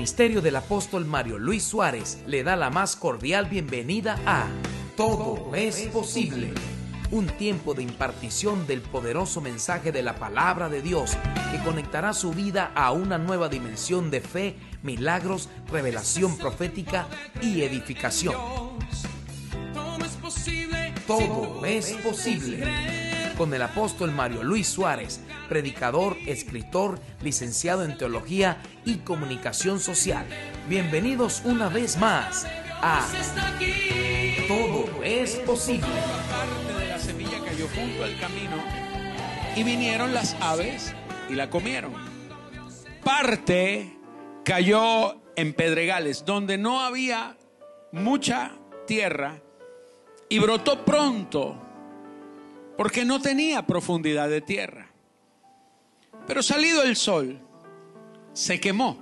ministerio del apóstol Mario Luis Suárez le da la más cordial bienvenida a Todo es posible. Un tiempo de impartición del poderoso mensaje de la palabra de Dios que conectará su vida a una nueva dimensión de fe, milagros, revelación profética y edificación. Todo es posible con el apóstol Mario Luis Suárez, predicador, escritor, licenciado en teología y comunicación social. Bienvenidos una vez más a Todo es posible. Parte de la semilla cayó junto al camino y vinieron las aves y la comieron. Parte cayó en pedregales, donde no había mucha tierra y brotó pronto porque no tenía profundidad de tierra. Pero salido el sol, se quemó.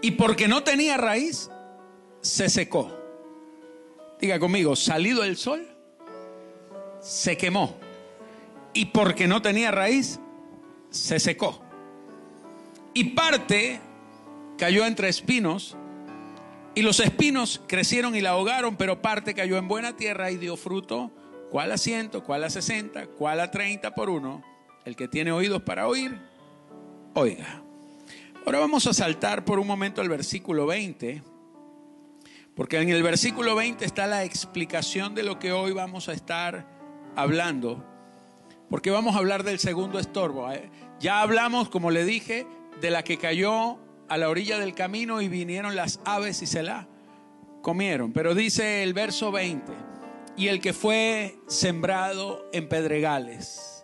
Y porque no tenía raíz, se secó. Diga conmigo, salido el sol, se quemó. Y porque no tenía raíz, se secó. Y parte cayó entre espinos, y los espinos crecieron y la ahogaron, pero parte cayó en buena tierra y dio fruto ¿Cuál a ciento? ¿Cuál a sesenta? ¿Cuál a treinta por uno? El que tiene oídos para oír, oiga. Ahora vamos a saltar por un momento al versículo 20, porque en el versículo 20 está la explicación de lo que hoy vamos a estar hablando, porque vamos a hablar del segundo estorbo. ¿eh? Ya hablamos, como le dije, de la que cayó a la orilla del camino y vinieron las aves y se la comieron, pero dice el verso 20 y el que fue sembrado en pedregales.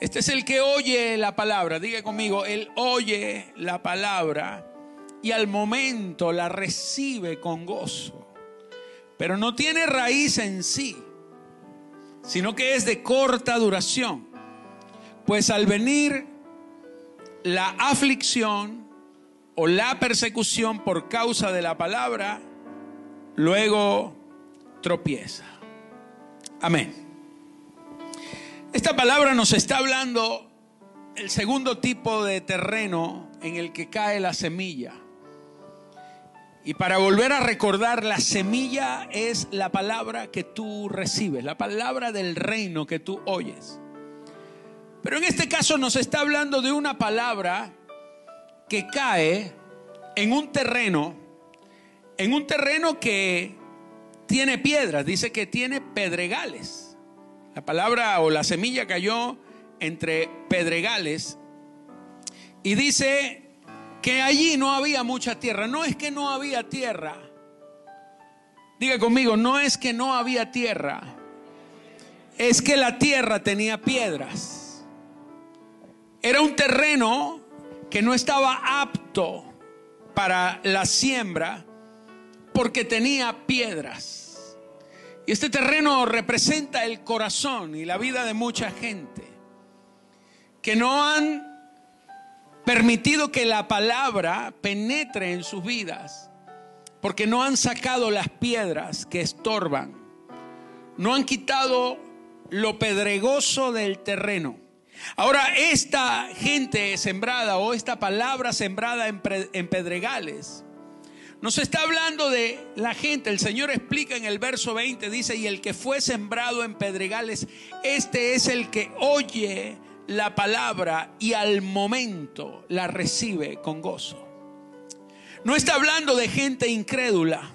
Este es el que oye la palabra, diga conmigo, él oye la palabra y al momento la recibe con gozo, pero no tiene raíz en sí, sino que es de corta duración, pues al venir la aflicción o la persecución por causa de la palabra, luego tropieza. Amén. Esta palabra nos está hablando el segundo tipo de terreno en el que cae la semilla. Y para volver a recordar, la semilla es la palabra que tú recibes, la palabra del reino que tú oyes. Pero en este caso nos está hablando de una palabra que cae en un terreno, en un terreno que tiene piedras, dice que tiene pedregales. La palabra o la semilla cayó entre pedregales y dice que allí no había mucha tierra. No es que no había tierra. Diga conmigo, no es que no había tierra. Es que la tierra tenía piedras. Era un terreno que no estaba apto para la siembra porque tenía piedras. Y este terreno representa el corazón y la vida de mucha gente que no han permitido que la palabra penetre en sus vidas, porque no han sacado las piedras que estorban, no han quitado lo pedregoso del terreno. Ahora, esta gente sembrada o esta palabra sembrada en, pedregales nos está hablando de la gente. El Señor explica en el verso 20, dice, y el que fue sembrado en pedregales, este es el que oye la palabra y al momento la recibe con gozo. No está hablando de gente incrédula.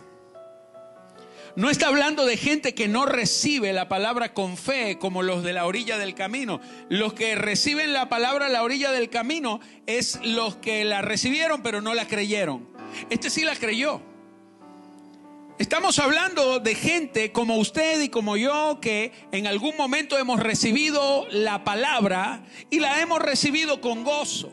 No está hablando de gente que no recibe la palabra con fe como los de la orilla del camino. Los que reciben la palabra a la orilla del camino es los que la recibieron pero no la creyeron. Este sí la creyó. Estamos hablando de gente como usted y como yo que en algún momento hemos recibido la palabra y la hemos recibido con gozo.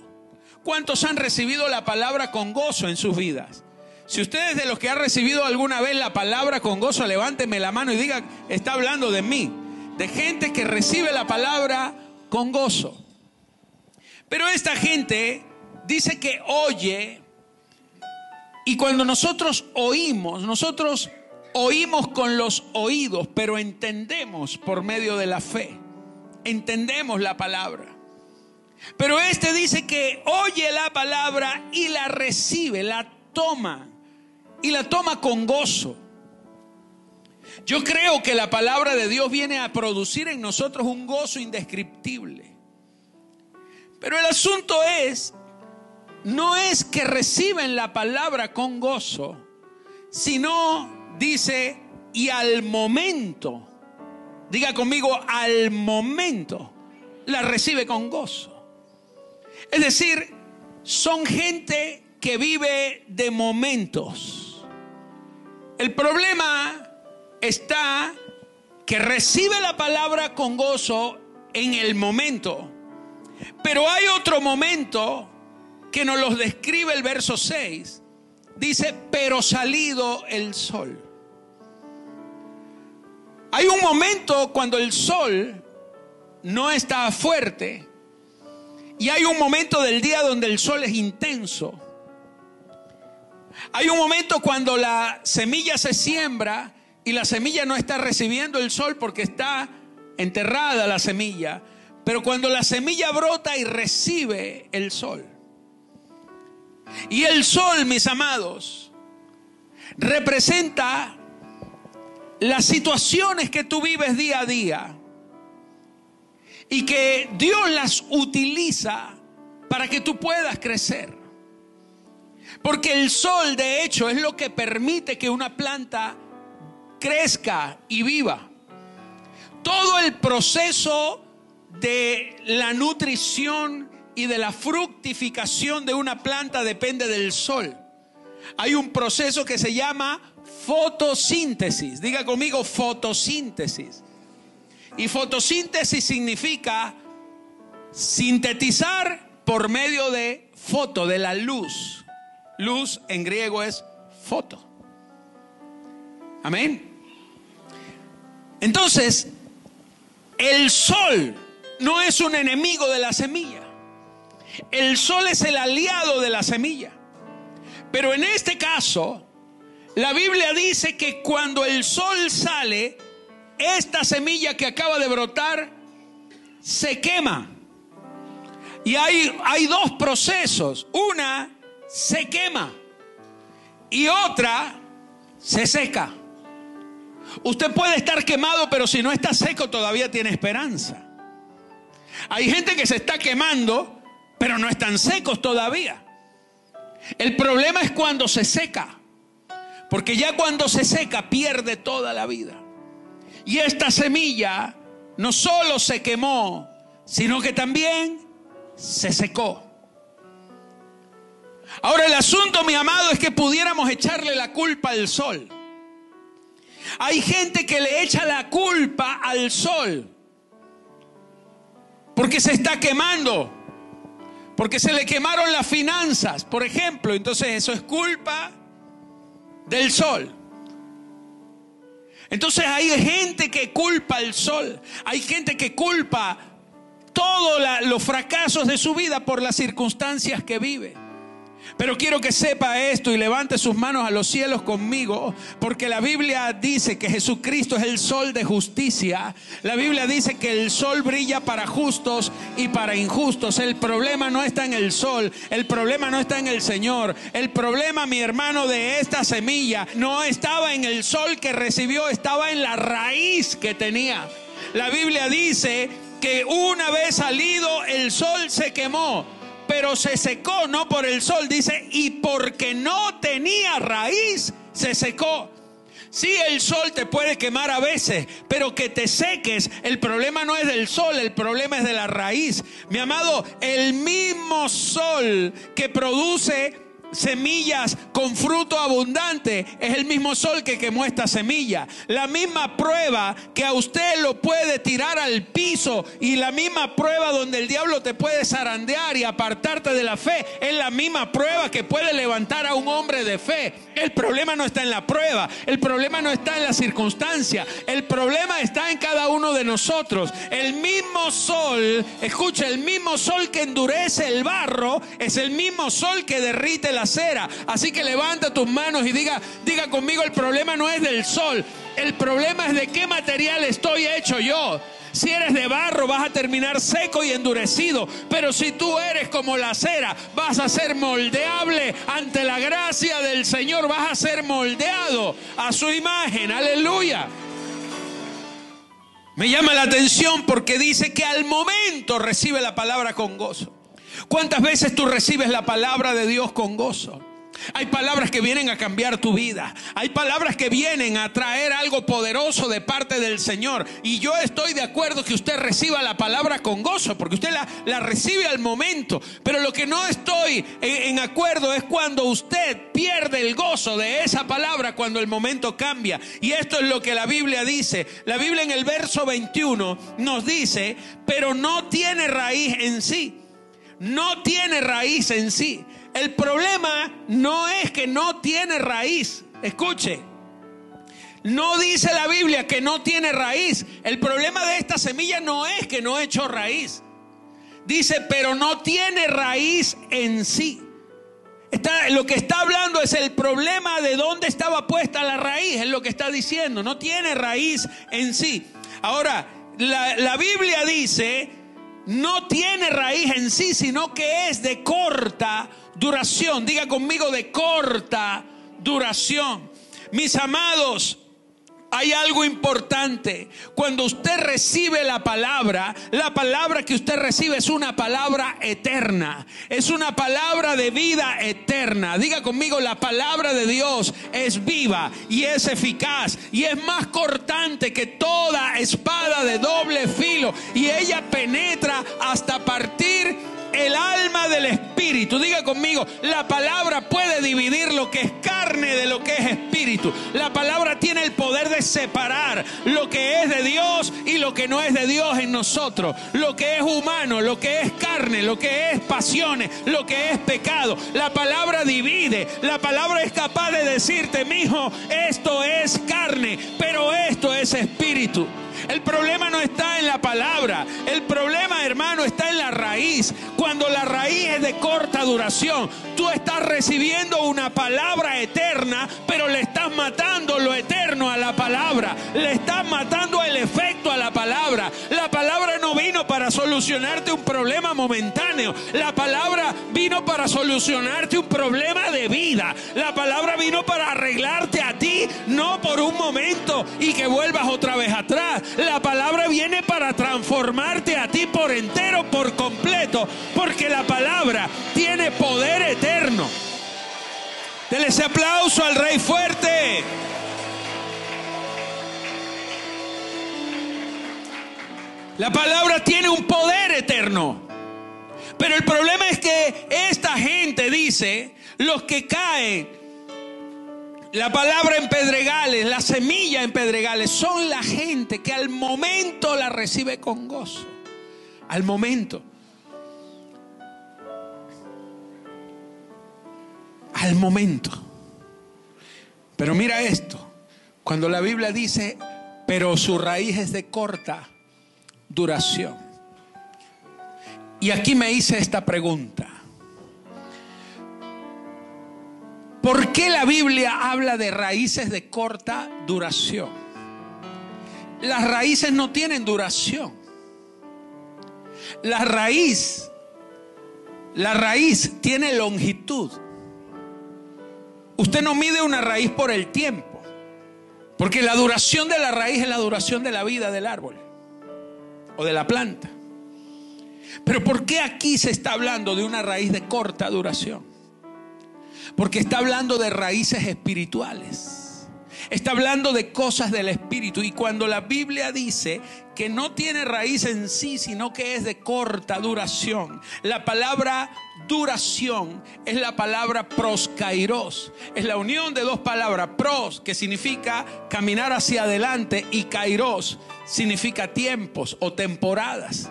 ¿Cuántos han recibido la palabra con gozo en sus vidas? Si usted es de los que ha recibido alguna vez la palabra con gozo, levánteme la mano y diga, está hablando de mí. De gente que recibe la palabra con gozo. Pero esta gente dice que oye y cuando nosotros oímos, nosotros oímos con los oídos, pero entendemos por medio de la fe. Entendemos la palabra. Pero este dice que oye la palabra y la recibe, la toma y la toma con gozo. Yo creo que la palabra de Dios viene a producir en nosotros un gozo indescriptible. Pero el asunto es, no es que reciben la palabra con gozo, sino, dice, y al momento, diga conmigo, al momento, la recibe con gozo. Es decir, son gente que vive de momentos. El problema está que recibe la palabra con gozo en el momento. Pero hay otro momento que nos los describe el verso 6. Dice, pero salido el sol. Hay un momento cuando el sol no está fuerte y hay un momento del día donde el sol es intenso. Hay un momento cuando la semilla se siembra y la semilla no está recibiendo el sol porque está enterrada la semilla. Pero cuando la semilla brota y recibe el sol. Y el sol, mis amados, representa las situaciones que tú vives día a día y que Dios las utiliza para que tú puedas crecer. Porque el sol, de hecho, es lo que permite que una planta crezca y viva. Todo el proceso de la nutrición y de la fructificación de una planta depende del sol. Hay un proceso que se llama fotosíntesis. Diga conmigo fotosíntesis. Y fotosíntesis significa sintetizar por medio de foto, de la luz. Luz en griego es foto. Amén. Entonces, el sol no es un enemigo de la semilla. El sol es el aliado de la semilla. Pero en este caso, la Biblia dice que cuando el sol sale, esta semilla que acaba de brotar se quema. Y hay, hay dos procesos. Una se quema y otra se seca. Usted puede estar quemado, pero si no está seco todavía tiene esperanza. Hay gente que se está quemando, pero no están secos todavía. El problema es cuando se seca, porque ya cuando se seca pierde toda la vida. Y esta semilla no solo se quemó, sino que también se secó. Ahora el asunto, mi amado, es que pudiéramos echarle la culpa al sol. Hay gente que le echa la culpa al sol porque se está quemando, porque se le quemaron las finanzas, por ejemplo. Entonces eso es culpa del sol. Entonces hay gente que culpa al sol, hay gente que culpa todos los fracasos de su vida por las circunstancias que vive. Pero quiero que sepa esto y levante sus manos a los cielos conmigo, porque la Biblia dice que Jesucristo es el sol de justicia. La Biblia dice que el sol brilla para justos y para injustos. El problema no está en el sol, el problema no está en el Señor. El problema, mi hermano, de esta semilla no estaba en el sol que recibió, estaba en la raíz que tenía. La Biblia dice que una vez salido el sol se quemó pero se secó no por el sol, dice, y porque no tenía raíz, se secó. Sí, el sol te puede quemar a veces, pero que te seques, el problema no es del sol, el problema es de la raíz. Mi amado, el mismo sol que produce semillas con fruto abundante, es el mismo sol que quemó esta semilla. La misma prueba que a usted lo puede tirar al piso y la misma prueba donde el diablo te puede zarandear y apartarte de la fe, es la misma prueba que puede levantar a un hombre de fe. El problema no está en la prueba, el problema no está en la circunstancia, el problema está en cada uno de nosotros. El mismo sol, escucha, el mismo sol que endurece el barro es el mismo sol que derrite la cera. Así que levanta tus manos y diga, diga conmigo, el problema no es del sol, el problema es de qué material estoy hecho yo. Si eres de barro, vas a terminar seco y endurecido. Pero si tú eres como la cera, vas a ser moldeable ante la gracia del Señor. Vas a ser moldeado a su imagen. Aleluya. Me llama la atención porque dice que al momento recibe la palabra con gozo. ¿Cuántas veces tú recibes la palabra de Dios con gozo? Hay palabras que vienen a cambiar tu vida. Hay palabras que vienen a traer algo poderoso de parte del Señor. Y yo estoy de acuerdo que usted reciba la palabra con gozo, porque usted la, la recibe al momento. Pero lo que no estoy en, en acuerdo es cuando usted pierde el gozo de esa palabra cuando el momento cambia. Y esto es lo que la Biblia dice. La Biblia en el verso 21 nos dice, pero no tiene raíz en sí. No tiene raíz en sí. El problema no es que no tiene raíz. Escuche. No dice la Biblia que no tiene raíz. El problema de esta semilla no es que no hecho raíz. Dice, pero no tiene raíz en sí. Está, lo que está hablando es el problema de dónde estaba puesta la raíz, es lo que está diciendo. No tiene raíz en sí. Ahora, la, la Biblia dice, no tiene raíz en sí, sino que es de corta duración. Diga conmigo de corta duración. Mis amados, hay algo importante. Cuando usted recibe la palabra, la palabra que usted recibe es una palabra eterna. Es una palabra de vida eterna. Diga conmigo, la palabra de Dios es viva y es eficaz y es más cortante que toda espada de doble filo. Y ella penetra hasta partir el alma del espíritu. Diga conmigo, la palabra puede dividir lo que es carne de lo que es espíritu. La palabra tiene el poder de separar lo que es de Dios y lo que no es de Dios en nosotros. Lo que es humano, lo que es carne, lo que es pasiones, lo que es pecado. La palabra divide. La palabra es capaz de decirte, mi hijo, esto es carne, pero esto es espíritu. El problema no está en la palabra. El problema, hermano, está en la raíz. Cuando la raíz es de corta duración, tú estás recibiendo una palabra eterna, pero le estás matando lo eterno a la palabra. Le estás matando el efecto a la palabra. La palabra no vino para solucionarte un problema momentáneo. La palabra vino para solucionarte un problema de vida. La palabra vino para arreglarte a no por un momento y que vuelvas otra vez atrás. La palabra viene para transformarte a ti por entero, por completo, porque la palabra tiene poder eterno. Dele ese aplauso al Rey fuerte. La palabra tiene un poder eterno. Pero el problema es que esta gente dice, los que caen, la palabra en pedregales, la semilla en pedregales, son la gente que al momento la recibe con gozo. Al momento. Al momento. Pero mira esto. Cuando la Biblia dice, pero su raíz es de corta duración. Y aquí me hice esta pregunta. ¿Por qué la Biblia habla de raíces de corta duración? Las raíces no tienen duración. La raíz, la raíz tiene longitud. Usted no mide una raíz por el tiempo, porque la duración de la raíz es la duración de la vida del árbol o de la planta. Pero ¿por qué aquí se está hablando de una raíz de corta duración? Porque está hablando de raíces espirituales. Está hablando de cosas del espíritu. Y cuando la Biblia dice que no tiene raíz en sí, sino que es de corta duración, la palabra duración es la palabra proskairos. Es la unión de dos palabras. Pros, que significa caminar hacia adelante, y kairos significa tiempos o temporadas.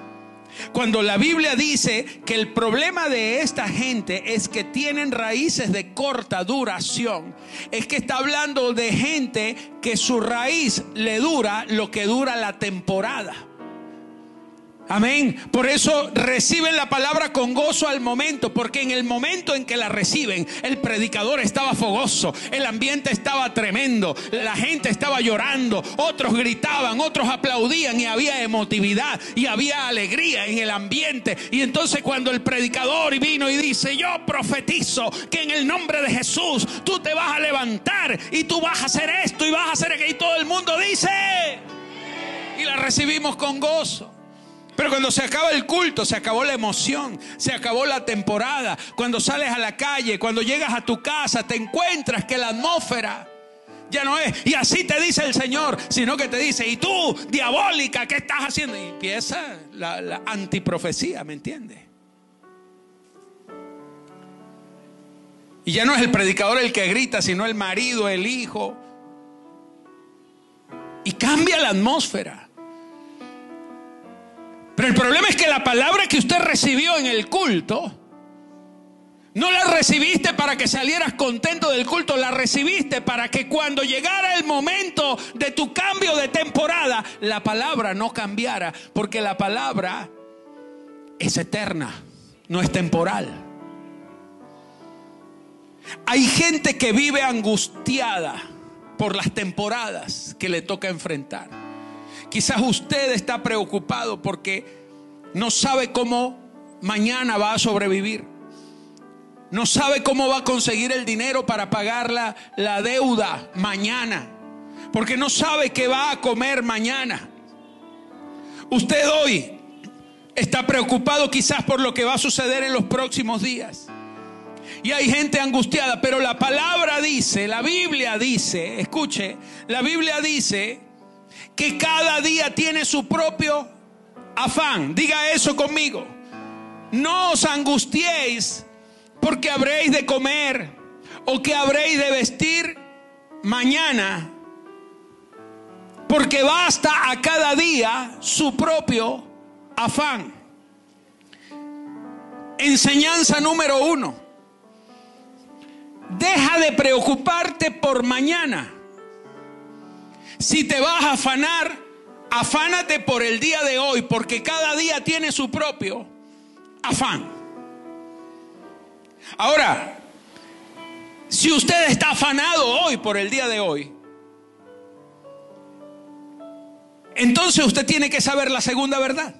Cuando la Biblia dice que el problema de esta gente es que tienen raíces de corta duración, es que está hablando de gente que su raíz le dura lo que dura la temporada. Amén. Por eso reciben la palabra con gozo al momento, porque en el momento en que la reciben, el predicador estaba fogoso, el ambiente estaba tremendo, la gente estaba llorando, otros gritaban, otros aplaudían y había emotividad y había alegría en el ambiente. Y entonces cuando el predicador vino y dice, yo profetizo que en el nombre de Jesús tú te vas a levantar y tú vas a hacer esto y vas a hacer aquello, y todo el mundo dice, y la recibimos con gozo. Pero cuando se acaba el culto, se acabó la emoción, se acabó la temporada. Cuando sales a la calle, cuando llegas a tu casa, te encuentras que la atmósfera ya no es. Y así te dice el Señor, sino que te dice, y tú, diabólica, ¿qué estás haciendo? Y empieza la, la antiprofecía, ¿me entiendes? Y ya no es el predicador el que grita, sino el marido, el hijo. Y cambia la atmósfera. Pero el problema es que la palabra que usted recibió en el culto, no la recibiste para que salieras contento del culto, la recibiste para que cuando llegara el momento de tu cambio de temporada, la palabra no cambiara, porque la palabra es eterna, no es temporal. Hay gente que vive angustiada por las temporadas que le toca enfrentar. Quizás usted está preocupado porque no sabe cómo mañana va a sobrevivir. No sabe cómo va a conseguir el dinero para pagar la, la deuda mañana. Porque no sabe qué va a comer mañana. Usted hoy está preocupado quizás por lo que va a suceder en los próximos días. Y hay gente angustiada, pero la palabra dice, la Biblia dice, escuche, la Biblia dice que cada día tiene su propio afán. Diga eso conmigo. No os angustiéis porque habréis de comer o que habréis de vestir mañana. Porque basta a cada día su propio afán. Enseñanza número uno. Deja de preocuparte por mañana. Si te vas a afanar, afánate por el día de hoy, porque cada día tiene su propio afán. Ahora, si usted está afanado hoy por el día de hoy, entonces usted tiene que saber la segunda verdad.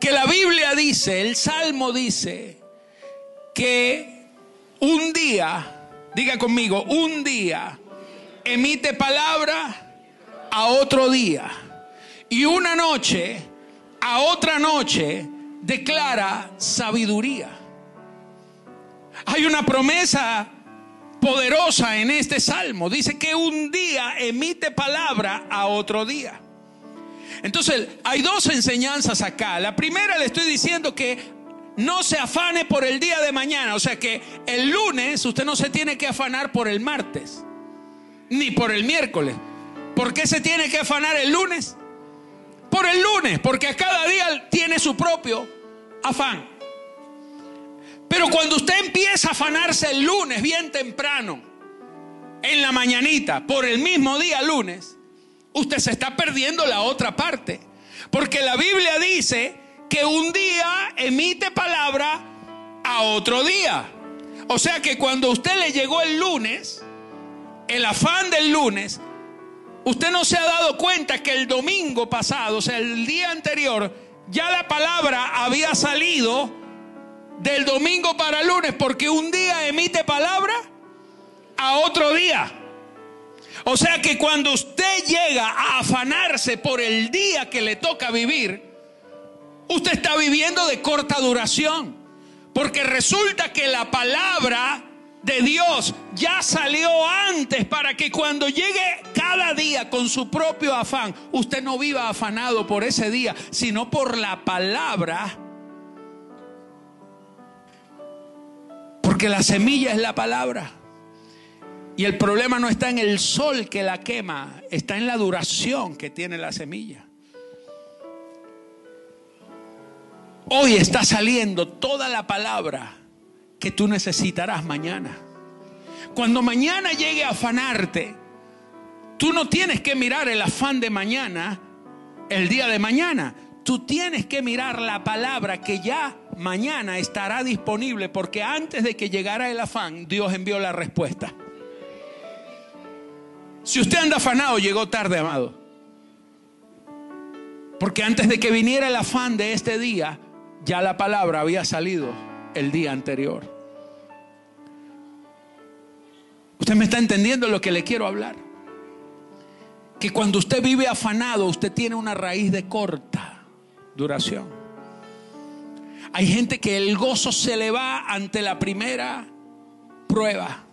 Que la Biblia dice, el Salmo dice, que un día, diga conmigo, un día emite palabra a otro día. Y una noche a otra noche declara sabiduría. Hay una promesa poderosa en este salmo. Dice que un día emite palabra a otro día. Entonces, hay dos enseñanzas acá. La primera le estoy diciendo que no se afane por el día de mañana. O sea que el lunes usted no se tiene que afanar por el martes ni por el miércoles. ¿Por qué se tiene que afanar el lunes? Por el lunes, porque cada día tiene su propio afán. Pero cuando usted empieza a afanarse el lunes bien temprano, en la mañanita, por el mismo día lunes, usted se está perdiendo la otra parte. Porque la Biblia dice que un día emite palabra a otro día. O sea que cuando usted le llegó el lunes, el afán del lunes, usted no se ha dado cuenta que el domingo pasado, o sea, el día anterior, ya la palabra había salido del domingo para el lunes, porque un día emite palabra a otro día. O sea que cuando usted llega a afanarse por el día que le toca vivir, usted está viviendo de corta duración. Porque resulta que la palabra de Dios ya salió antes para que cuando llegue cada día con su propio afán, usted no viva afanado por ese día, sino por la palabra. Porque la semilla es la palabra. Y el problema no está en el sol que la quema, está en la duración que tiene la semilla. Hoy está saliendo toda la palabra que tú necesitarás mañana. Cuando mañana llegue a afanarte, tú no tienes que mirar el afán de mañana el día de mañana. tú tienes que mirar la palabra que ya mañana estará disponible porque antes de que llegara el afán, Dios envió la respuesta. Si usted anda afanado, llegó tarde, amado. Porque antes de que viniera el afán de este día, ya la palabra había salido el día anterior. Usted me está entendiendo lo que le quiero hablar. Que cuando usted vive afanado, usted tiene una raíz de corta duración. Hay gente que el gozo se le va ante la primera prueba.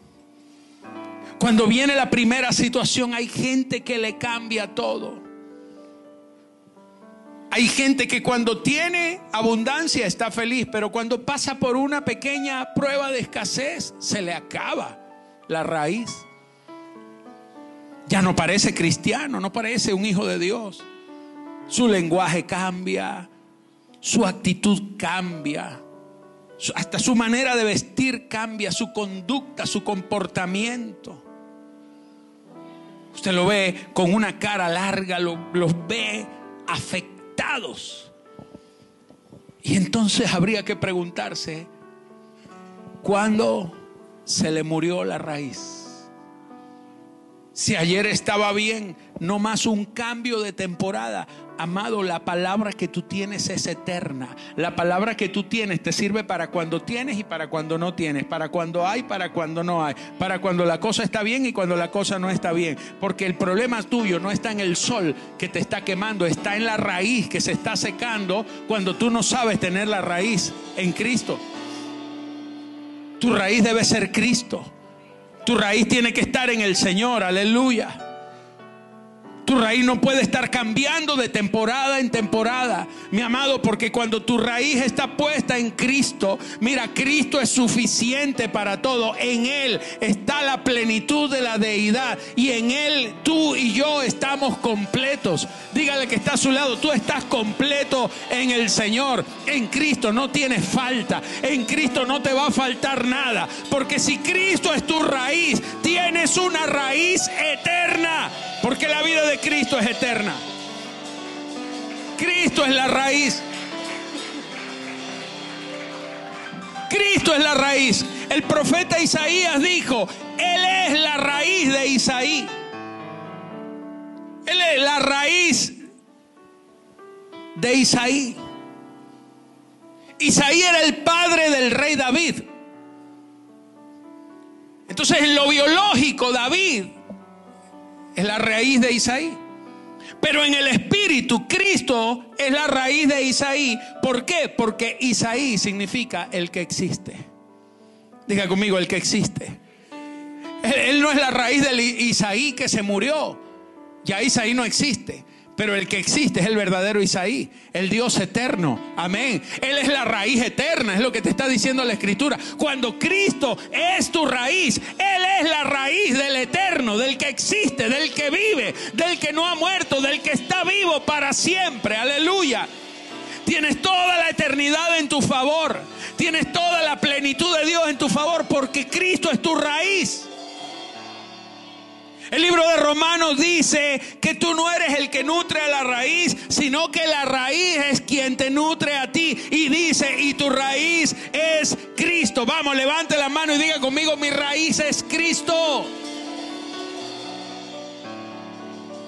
Cuando viene la primera situación, hay gente que le cambia todo. Hay gente que cuando tiene abundancia está feliz, pero cuando pasa por una pequeña prueba de escasez, se le acaba la raíz. Ya no parece cristiano, no parece un hijo de Dios. Su lenguaje cambia, su actitud cambia, hasta su manera de vestir cambia, su conducta, su comportamiento. Usted lo ve con una cara larga, los ve afectados. Y entonces habría que preguntarse, ¿cuándo se le murió la raíz? Si ayer estaba bien, no más un cambio de temporada. Amado, la palabra que tú tienes es eterna. La palabra que tú tienes te sirve para cuando tienes y para cuando no tienes. Para cuando hay, para cuando no hay. Para cuando la cosa está bien y cuando la cosa no está bien. Porque el problema tuyo no está en el sol que te está quemando, está en la raíz que se está secando cuando tú no sabes tener la raíz en Cristo. Tu raíz debe ser Cristo. Tu raíz tiene que estar en el Señor, aleluya. Tu raíz no puede estar cambiando de temporada en temporada, mi amado, porque cuando tu raíz está puesta en Cristo, mira, Cristo es suficiente para todo. En Él está la plenitud de la deidad y en Él tú y yo estamos completos. Dígale que está a su lado, tú estás completo en el Señor. En Cristo no tienes falta, en Cristo no te va a faltar nada, porque si Cristo es tu raíz, tienes una raíz eterna. Porque la vida de Cristo es eterna. Cristo es la raíz. Cristo es la raíz. El profeta Isaías dijo, Él es la raíz de Isaí. Él es la raíz de Isaí. Isaí era el padre del rey David. Entonces en lo biológico David es la raíz de Isaí. Pero en el espíritu, Cristo es la raíz de Isaí. ¿Por qué? Porque Isaí significa el que existe. Diga conmigo, el que existe. Él, no es la raíz de Isaí que se murió. Ya Isaí no existe. Pero el que existe es el verdadero Isaí, el Dios eterno. Amén. Él es la raíz eterna, es lo que te está diciendo la Escritura. Cuando Cristo es tu raíz, Él es la raíz del eterno, del que existe, del que vive, del que no ha muerto, del que está vivo para siempre. Aleluya. Tienes toda la eternidad en tu favor. Tienes toda la plenitud de Dios en tu favor porque Cristo es tu raíz. El libro de Romanos dice que tú no eres el que nutre a la raíz, sino que la raíz es quien te nutre a ti. Y dice, y tu raíz es Cristo. Vamos, levante la mano y diga conmigo, mi raíz es Cristo.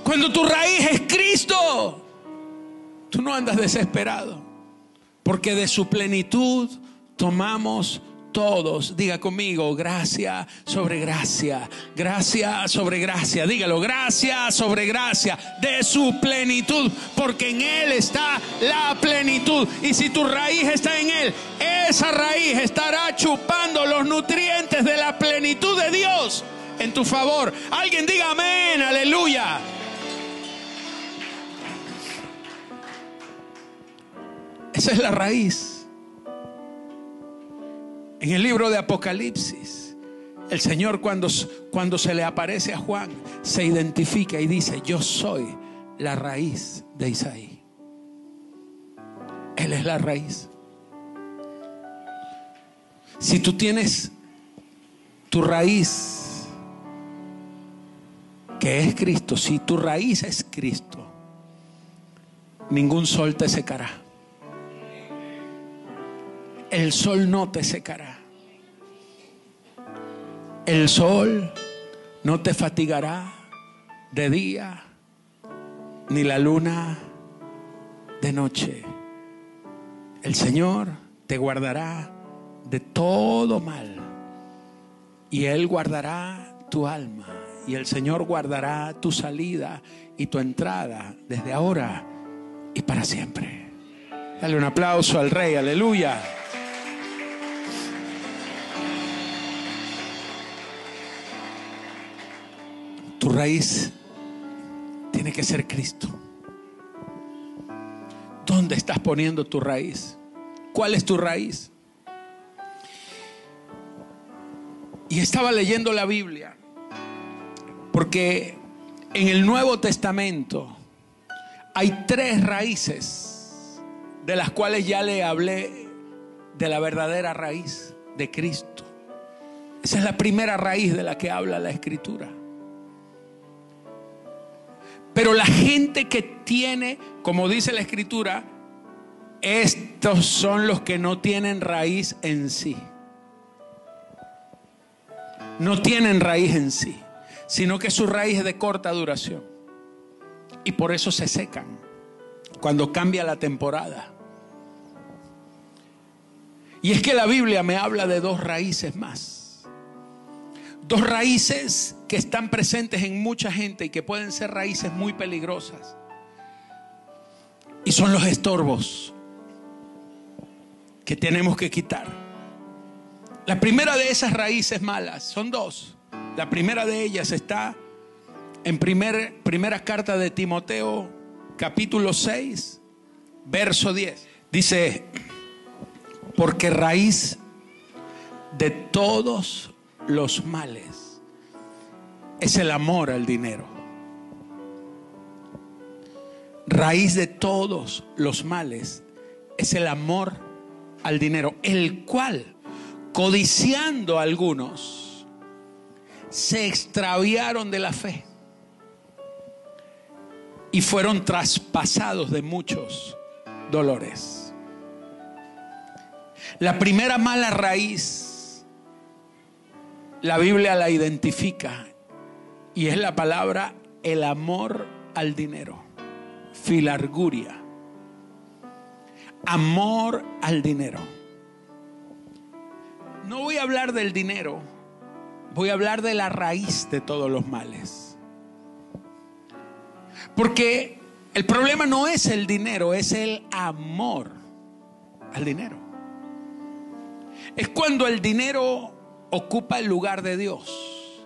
Cuando tu raíz es Cristo, tú no andas desesperado, porque de su plenitud tomamos todos. Diga conmigo, gracia sobre gracia, gracia sobre gracia. Dígalo, gracia sobre gracia de su plenitud, porque en Él está la plenitud. Y si tu raíz está en Él, esa raíz estará chupando los nutrientes de la plenitud de Dios en tu favor. Alguien diga amén, aleluya. Esa es la raíz. En el libro de Apocalipsis, el Señor cuando, cuando se le aparece a Juan, se identifica y dice, yo soy la raíz de Isaí. Él es la raíz. Si tú tienes tu raíz, que es Cristo, si tu raíz es Cristo, ningún sol te secará. El sol no te secará. El sol no te fatigará de día, ni la luna de noche. El Señor te guardará de todo mal. Y Él guardará tu alma. Y el Señor guardará tu salida y tu entrada desde ahora y para siempre. Dale un aplauso al Rey, aleluya. Tu raíz tiene que ser Cristo. ¿Dónde estás poniendo tu raíz? ¿Cuál es tu raíz? Y estaba leyendo la Biblia porque en el Nuevo Testamento hay tres raíces de las cuales ya le hablé de la verdadera raíz de Cristo. Esa es la primera raíz de la que habla la Escritura. Pero la gente que tiene, como dice la Escritura, estos son los que no tienen raíz en sí. No tienen raíz en sí, sino que su raíz es de corta duración. Y por eso se secan cuando cambia la temporada. Y es que la Biblia me habla de dos raíces más. Dos raíces que están presentes en mucha gente y que pueden ser raíces muy peligrosas. Y son los estorbos que tenemos que quitar. La primera de esas raíces malas, son dos. La primera de ellas está en primer, primera carta de Timoteo, capítulo 6, verso 10. Dice, porque raíz de todos los males es el amor al dinero. Raíz de todos los males es el amor al dinero, el cual, codiciando a algunos, se extraviaron de la fe y fueron traspasados de muchos dolores. La primera mala raíz, la Biblia la identifica y es la palabra el amor al dinero, filarguria amor al dinero. No voy a hablar del dinero, voy a hablar de la raíz de todos los males. Porque el problema no es el dinero, es el amor al dinero. Es cuando el dinero ocupa el lugar de Dios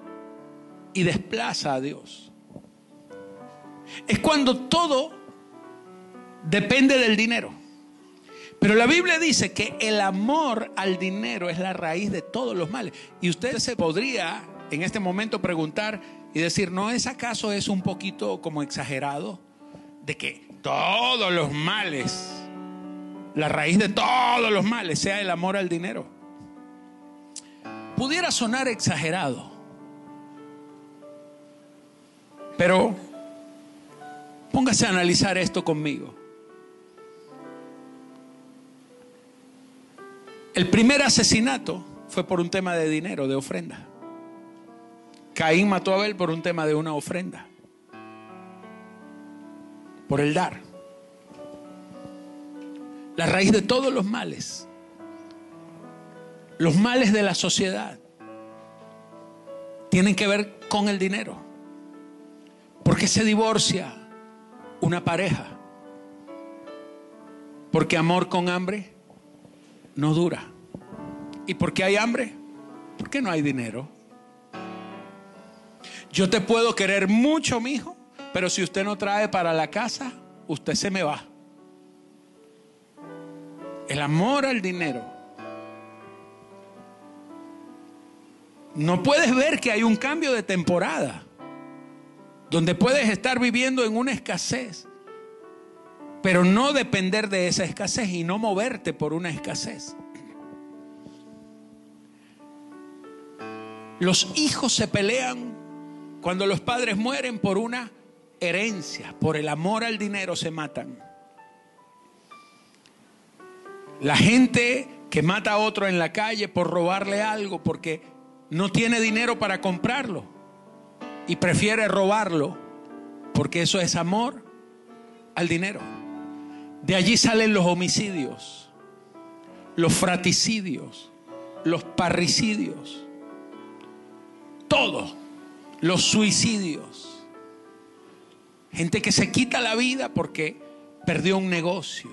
y desplaza a Dios. Es cuando todo depende del dinero. Pero la Biblia dice que el amor al dinero es la raíz de todos los males. Y usted se podría en este momento preguntar y decir, ¿no es acaso es un poquito como exagerado? De que todos los males, la raíz de todos los males sea el amor al dinero. Pudiera sonar exagerado. Pero póngase a analizar esto conmigo. El primer asesinato fue por un tema de dinero, de ofrenda. Caín mató a Abel por un tema de una ofrenda. Por el dar. La raíz de todos los males. Los males de la sociedad tienen que ver con el dinero. ¿Por qué se divorcia una pareja? Porque amor con hambre no dura. ¿Y por qué hay hambre? Porque no hay dinero. Yo te puedo querer mucho, mi hijo, pero si usted no trae para la casa, usted se me va. El amor al dinero. No puedes ver que hay un cambio de temporada, donde puedes estar viviendo en una escasez pero no depender de esa escasez y no moverte por una escasez. Los hijos se pelean cuando los padres mueren por una herencia, por el amor al dinero se matan. La gente que mata a otro en la calle por robarle algo porque no tiene dinero para comprarlo y prefiere robarlo porque eso es amor al dinero. De allí salen los homicidios, los fraticidios, los parricidios, todo, los suicidios. Gente que se quita la vida porque perdió un negocio.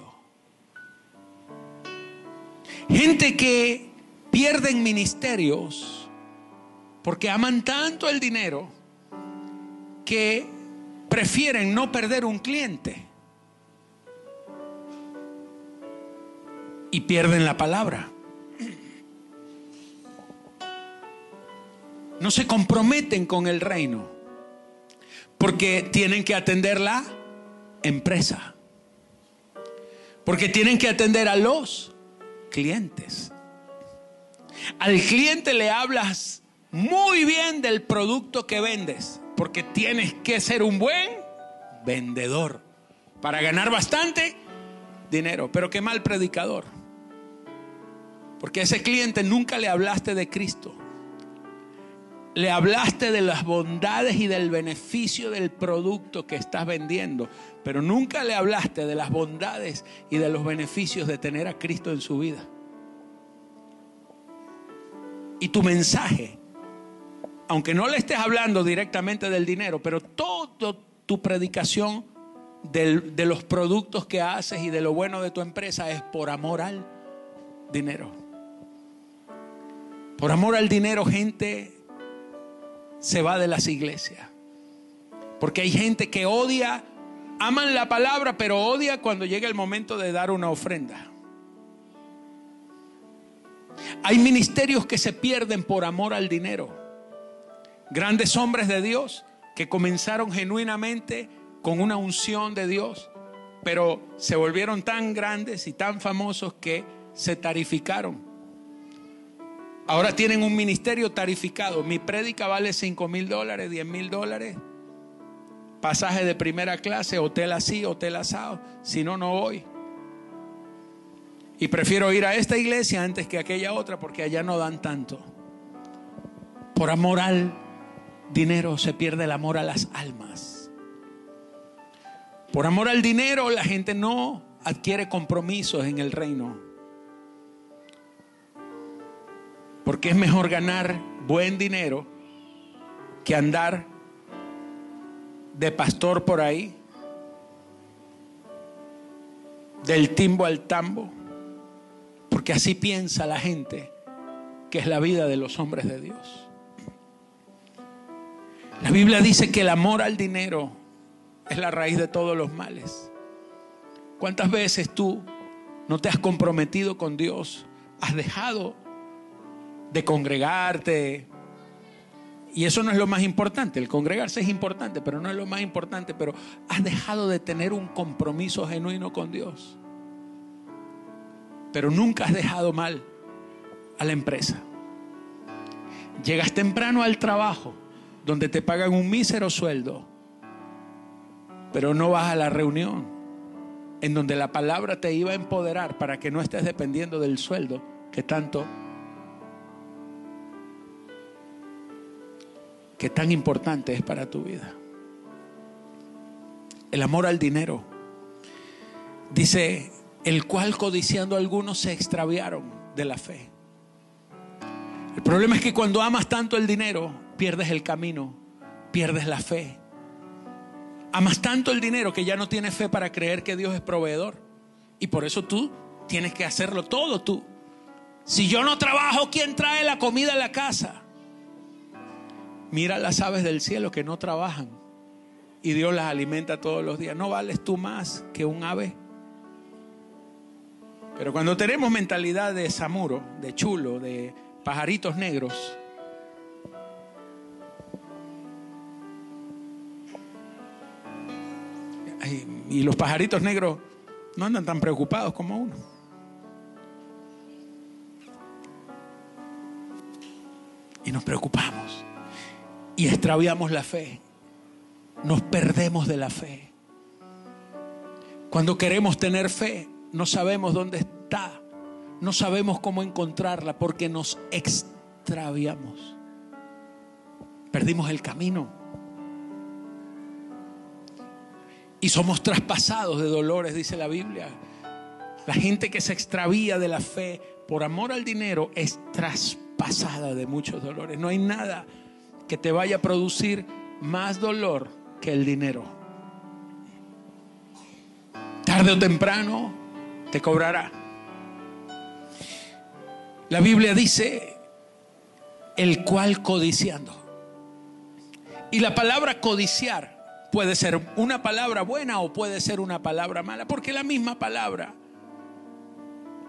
Gente que pierden ministerios porque aman tanto el dinero que prefieren no perder un cliente y pierden la palabra. No se comprometen con el reino porque tienen que atender la empresa. Porque tienen que atender a los clientes. Al cliente le hablas muy bien del producto que vendes, porque tienes que ser un buen vendedor para ganar bastante dinero. Pero qué mal predicador. Porque a ese cliente nunca le hablaste de Cristo. Le hablaste de las bondades y del beneficio del producto que estás vendiendo, pero nunca le hablaste de las bondades y de los beneficios de tener a Cristo en su vida. Y tu mensaje, aunque no le estés hablando directamente del dinero, pero toda tu predicación de los productos que haces y de lo bueno de tu empresa es por amor al dinero. Por amor al dinero, gente se va de las iglesias. Porque hay gente que odia, aman la palabra, pero odia cuando llega el momento de dar una ofrenda. Hay ministerios que se pierden por amor al dinero. Grandes hombres de Dios que comenzaron genuinamente con una unción de Dios, pero se volvieron tan grandes y tan famosos que se tarificaron. Ahora tienen un ministerio tarificado. Mi prédica vale 5 mil dólares, 10 mil dólares. Pasaje de primera clase, hotel así, hotel asado. Si no, no voy. Y prefiero ir a esta iglesia antes que a aquella otra porque allá no dan tanto. Por amor al dinero se pierde el amor a las almas. Por amor al dinero la gente no adquiere compromisos en el reino. Porque es mejor ganar buen dinero que andar de pastor por ahí, del timbo al tambo, porque así piensa la gente que es la vida de los hombres de Dios. La Biblia dice que el amor al dinero es la raíz de todos los males. ¿Cuántas veces tú no te has comprometido con Dios? Has dejado de congregarte. Y eso no es lo más importante. El congregarse es importante, pero no es lo más importante. Pero has dejado de tener un compromiso genuino con Dios. Pero nunca has dejado mal a la empresa. Llegas temprano al trabajo, donde te pagan un mísero sueldo, pero no vas a la reunión, en donde la palabra te iba a empoderar para que no estés dependiendo del sueldo que tanto que tan importante es para tu vida. El amor al dinero. Dice, el cual codiciando algunos se extraviaron de la fe. El problema es que cuando amas tanto el dinero, pierdes el camino, pierdes la fe. Amas tanto el dinero que ya no tienes fe para creer que Dios es proveedor. Y por eso tú tienes que hacerlo todo tú. Si yo no trabajo, ¿quién trae la comida a la casa? Mira las aves del cielo que no trabajan y Dios las alimenta todos los días. ¿No vales tú más que un ave? Pero cuando tenemos mentalidad de samuro, de chulo, de pajaritos negros, y los pajaritos negros no andan tan preocupados como uno. Y nos preocupamos y extraviamos la fe. Nos perdemos de la fe. Cuando queremos tener fe, no sabemos dónde está no sabemos cómo encontrarla porque nos extraviamos. Perdimos el camino. Y somos traspasados de dolores, dice la Biblia. La gente que se extravía de la fe por amor al dinero es traspasada de muchos dolores. No hay nada que te vaya a producir más dolor que el dinero. Tarde o temprano te cobrará. La Biblia dice, el cual codiciando. Y la palabra codiciar puede ser una palabra buena o puede ser una palabra mala, porque la misma palabra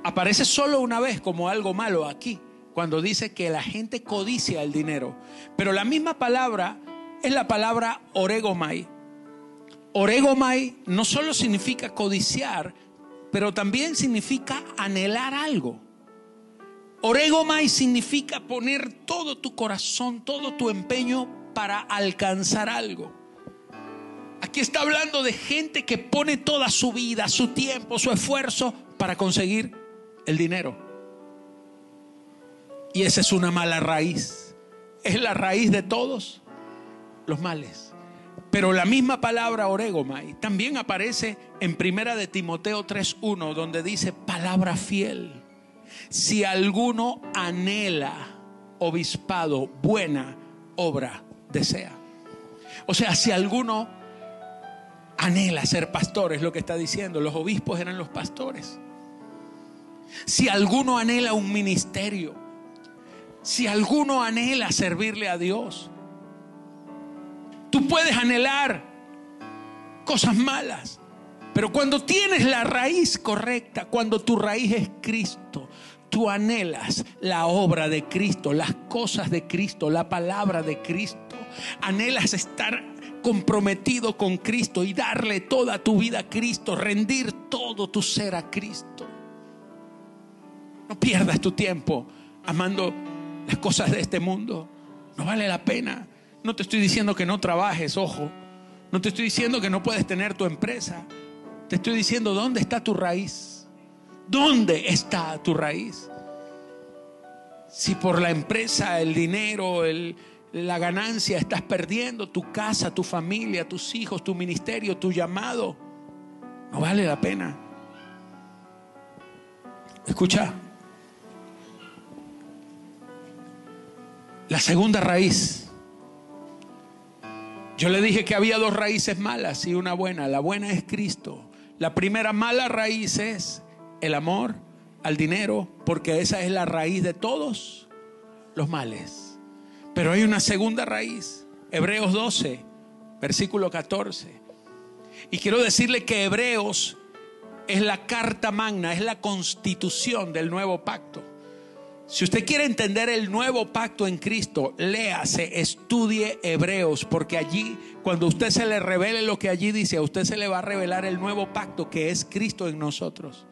aparece solo una vez como algo malo aquí, cuando dice que la gente codicia el dinero. Pero la misma palabra es la palabra oregomai. Oregomai no solo significa codiciar, pero también significa anhelar algo. Oregomai significa poner todo tu corazón, todo tu empeño para alcanzar algo. Aquí está hablando de gente que pone toda su vida, su tiempo, su esfuerzo para conseguir el dinero. Y esa es una mala raíz. Es la raíz de todos los males. Pero la misma palabra oregomai también aparece en Primera de Timoteo 3:1 donde dice palabra fiel si alguno anhela obispado, buena obra desea. O sea, si alguno anhela ser pastor, es lo que está diciendo, los obispos eran los pastores. Si alguno anhela un ministerio, si alguno anhela servirle a Dios, tú puedes anhelar cosas malas, pero cuando tienes la raíz correcta, cuando tu raíz es Cristo, tú anhelas la obra de Cristo, las cosas de Cristo, la palabra de Cristo. Anhelas estar comprometido con Cristo y darle toda tu vida a Cristo, rendir todo tu ser a Cristo. No pierdas tu tiempo amando las cosas de este mundo. No vale la pena. No te estoy diciendo que no trabajes, ojo. No te estoy diciendo que no puedes tener tu empresa. Te estoy diciendo dónde está tu raíz. ¿Dónde está tu raíz? Si por la empresa, el dinero, la ganancia estás perdiendo tu casa, tu familia, tus hijos, tu ministerio, tu llamado, no vale la pena. Escucha. La segunda raíz. Yo le dije que había dos raíces malas y una buena. La buena es Cristo. La primera mala raíz es el amor al dinero, porque esa es la raíz de todos los males. Pero hay una segunda raíz, Hebreos 12, versículo 14. Y quiero decirle que Hebreos es la carta magna, es la constitución del nuevo pacto. Si usted quiere entender el nuevo pacto en Cristo, léase, estudie Hebreos, porque allí, cuando usted se le revele lo que allí dice, a usted se le va a revelar el nuevo pacto que es Cristo en nosotros.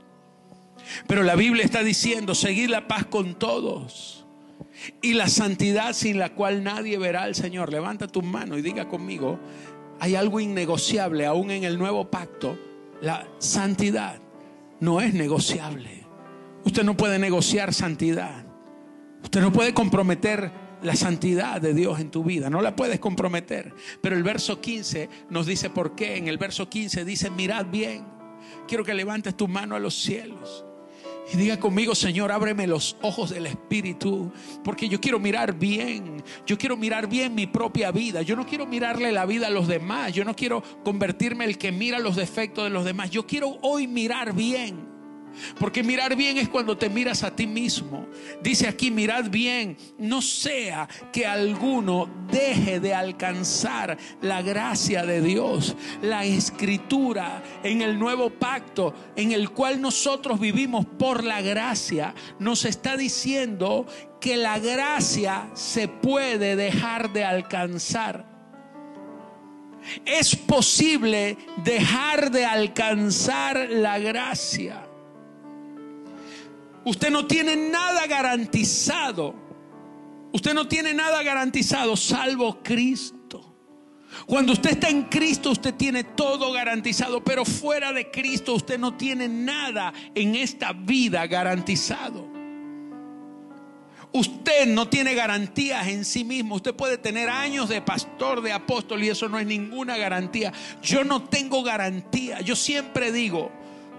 Pero la Biblia está diciendo, seguir la paz con todos y la santidad sin la cual nadie verá al Señor. Levanta tu mano y diga conmigo, hay algo innegociable aún en el nuevo pacto. La santidad no es negociable. Usted no puede negociar santidad. Usted no puede comprometer la santidad de Dios en tu vida, no la puedes comprometer. Pero el verso 15 nos dice por qué. En el verso 15 dice, mirad bien, quiero que levantes tu mano a los cielos. Y diga conmigo, Señor, ábreme los ojos del Espíritu, porque yo quiero mirar bien, yo quiero mirar bien mi propia vida, yo no quiero mirarle la vida a los demás, yo no quiero convertirme el que mira los defectos de los demás, yo quiero hoy mirar bien. Porque mirar bien es cuando te miras a ti mismo. Dice aquí, mirad bien, no sea que alguno deje de alcanzar la gracia de Dios. La escritura en el nuevo pacto en el cual nosotros vivimos por la gracia nos está diciendo que la gracia se puede dejar de alcanzar. Es posible dejar de alcanzar la gracia. Usted no tiene nada garantizado. Usted no tiene nada garantizado salvo Cristo. Cuando usted está en Cristo, usted tiene todo garantizado, pero fuera de Cristo usted no tiene nada en esta vida garantizado. Usted no tiene garantías en sí mismo. Usted puede tener años de pastor, de apóstol y eso no es ninguna garantía. Yo no tengo garantía. Yo siempre digo,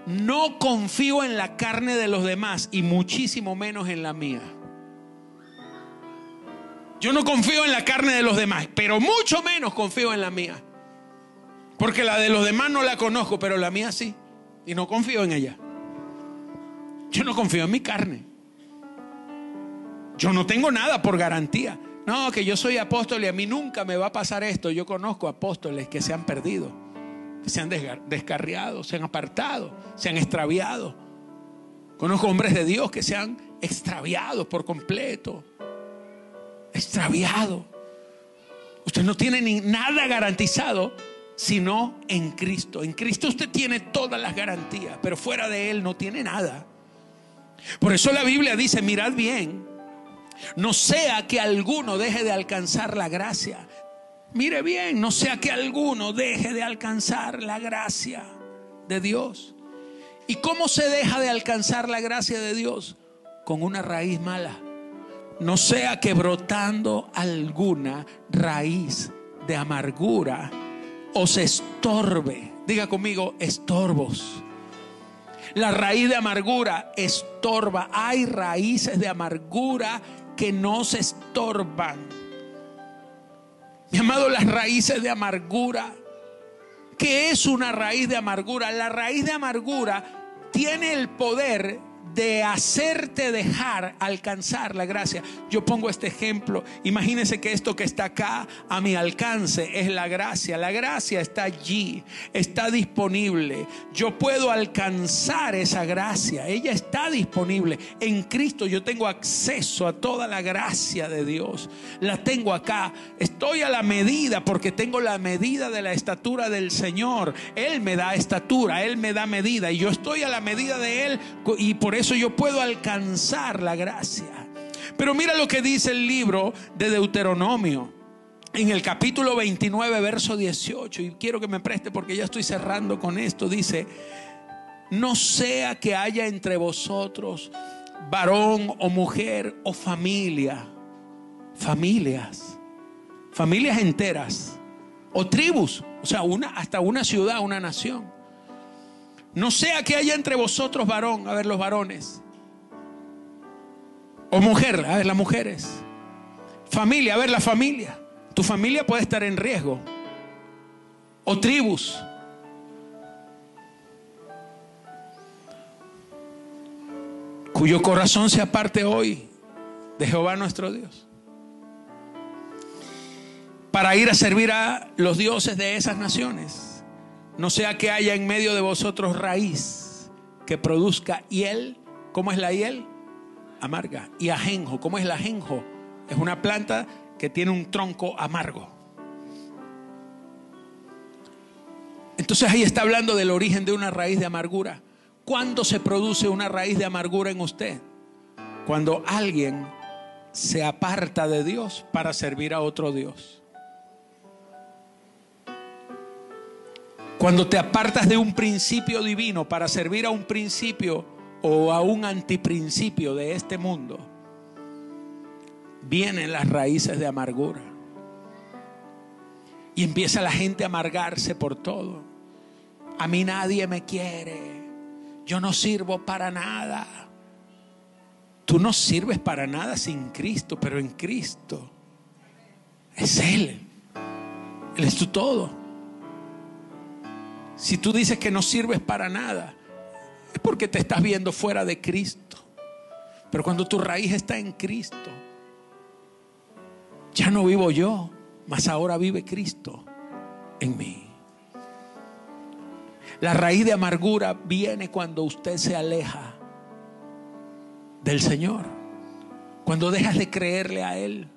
no confío en la carne de los demás y muchísimo menos en la mía. Yo no confío en la carne de los demás, pero mucho menos confío en la mía. Porque la de los demás no la conozco, pero la mía sí. Y no confío en ella. Yo no confío en mi carne. Yo no tengo nada por garantía. No, que yo soy apóstol y a mí nunca me va a pasar esto. Yo conozco apóstoles que se han perdido, se han descarriado, se han apartado, se han extraviado. Conozco hombres de Dios que se han extraviado por completo extraviado. Usted no tiene ni nada garantizado sino en Cristo. En Cristo usted tiene todas las garantías, pero fuera de Él no tiene nada. Por eso la Biblia dice, mirad bien, no sea que alguno deje de alcanzar la gracia. Mire bien, no sea que alguno deje de alcanzar la gracia de Dios. ¿Y cómo se deja de alcanzar la gracia de Dios? Con una raíz mala no sea que brotando alguna raíz de amargura os estorbe. Diga conmigo, estorbos. La raíz de amargura estorba. Hay raíces de amargura que no se estorban. Mi amado, las raíces de amargura. ¿Qué es una raíz de amargura? La raíz de amargura tiene el poder de hacerte dejar alcanzar la gracia. Yo pongo este ejemplo. Imagínense que esto que está acá a mi alcance es la gracia. La gracia está allí, está disponible. Yo puedo alcanzar esa gracia. Ella está disponible. En Cristo yo tengo acceso a toda la gracia de Dios. La tengo acá. Estoy a la medida porque tengo la medida de la estatura del Señor. Él me da estatura, Él me da medida y yo estoy a la medida de Él y por eso yo puedo alcanzar la gracia. Pero mira lo que dice el libro de Deuteronomio. En el capítulo 29, verso 18, y quiero que me preste porque ya estoy cerrando con esto, dice, no sea que haya entre vosotros varón o mujer o familia, familias, familias enteras, o tribus, o sea, una, hasta una ciudad, una nación no sea que haya entre vosotros varón, a ver los varones. O mujer, a ver las mujeres. Familia, a ver la familia. Tu familia puede estar en riesgo. O tribus. Cuyo corazón se aparte hoy de Jehová nuestro Dios. Para ir a servir a los dioses de esas naciones. No sea que haya en medio de vosotros raíz que produzca hiel. ¿Cómo es la hiel? Amarga. Y ajenjo. ¿Cómo es el ajenjo? Es una planta que tiene un tronco amargo. Entonces ahí está hablando del origen de una raíz de amargura. ¿Cuándo se produce una raíz de amargura en usted? Cuando alguien se aparta de Dios para servir a otro Dios. Cuando te apartas de un principio divino para servir a un principio o a un antiprincipio de este mundo, vienen las raíces de amargura. Y empieza la gente a amargarse por todo. A mí nadie me quiere. Yo no sirvo para nada. Tú no sirves para nada sin Cristo, pero en Cristo es Él. Él es tu todo. Si tú dices que no sirves para nada, es porque te estás viendo fuera de Cristo. Pero cuando tu raíz está en Cristo, ya no vivo yo, mas ahora vive Cristo en mí. La raíz de amargura viene cuando usted se aleja del Señor. Cuando dejas de creerle a Él.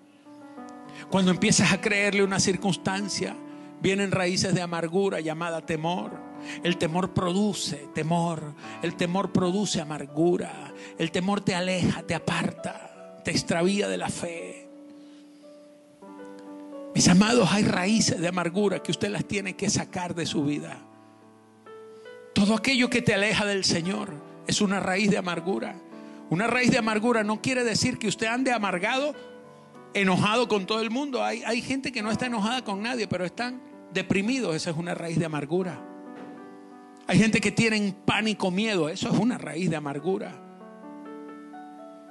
Cuando empiezas a creerle una circunstancia vienen raíces de amargura llamada temor. El temor produce temor. El temor produce amargura. El temor te aleja, te aparta, te extravía de la fe. Mis amados, hay raíces de amargura que usted las tiene que sacar de su vida. Todo aquello que te aleja del Señor es una raíz de amargura. Una raíz de amargura no quiere decir que usted ande amargado, enojado con todo el mundo. Hay, hay gente que no está enojada con nadie, pero están deprimidos. Esa es una raíz de amargura. Hay gente que tiene pánico, miedo. Eso es una raíz de amargura.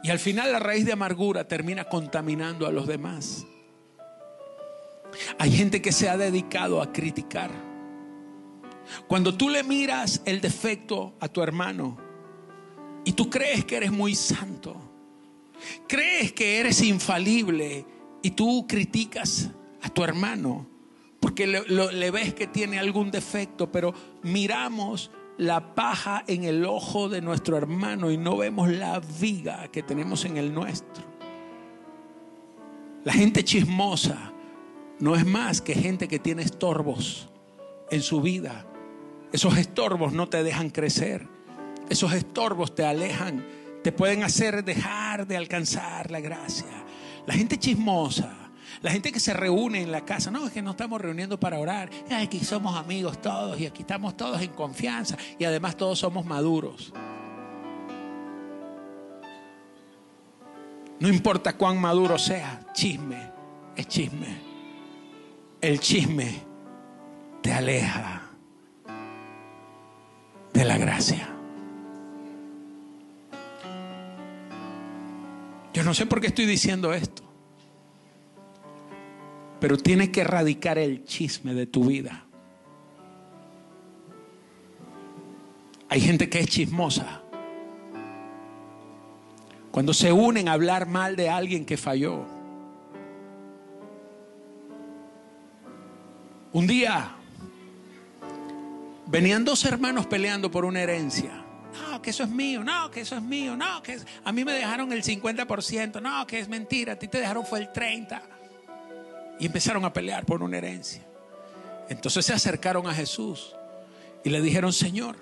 Y al final la raíz de amargura termina contaminando a los demás. Hay gente que se ha dedicado a criticar. Cuando tú le miras el defecto a tu hermano y tú crees que eres muy santo, crees que eres infalible y tú criticas a tu hermano porque le, ves que tiene algún defecto, pero miramos la paja en el ojo de nuestro hermano y no vemos la viga que tenemos en el nuestro. La gente chismosa no es más que gente que tiene estorbos en su vida. Esos estorbos no te dejan crecer. Esos estorbos te alejan, te pueden hacer dejar de alcanzar la gracia. La gente chismosa, la gente que se reúne en la casa, no, es que nos estamos reuniendo para orar. Aquí somos amigos todos y aquí estamos todos en confianza y además todos somos maduros. No importa cuán maduro sea, chisme es chisme el chisme te aleja de la gracia. Yo no sé por qué estoy diciendo esto, pero tienes que erradicar el chisme de tu vida. Hay gente que es chismosa. Cuando se unen a hablar mal de alguien que falló, Un día venían dos hermanos peleando por una herencia. No, que eso es mío, no, que eso es mío, no, que a mí me dejaron el 50%, no, que es mentira, a ti te dejaron fue el 30%. Y empezaron a pelear por una herencia. Entonces se acercaron a Jesús y le dijeron, Señor,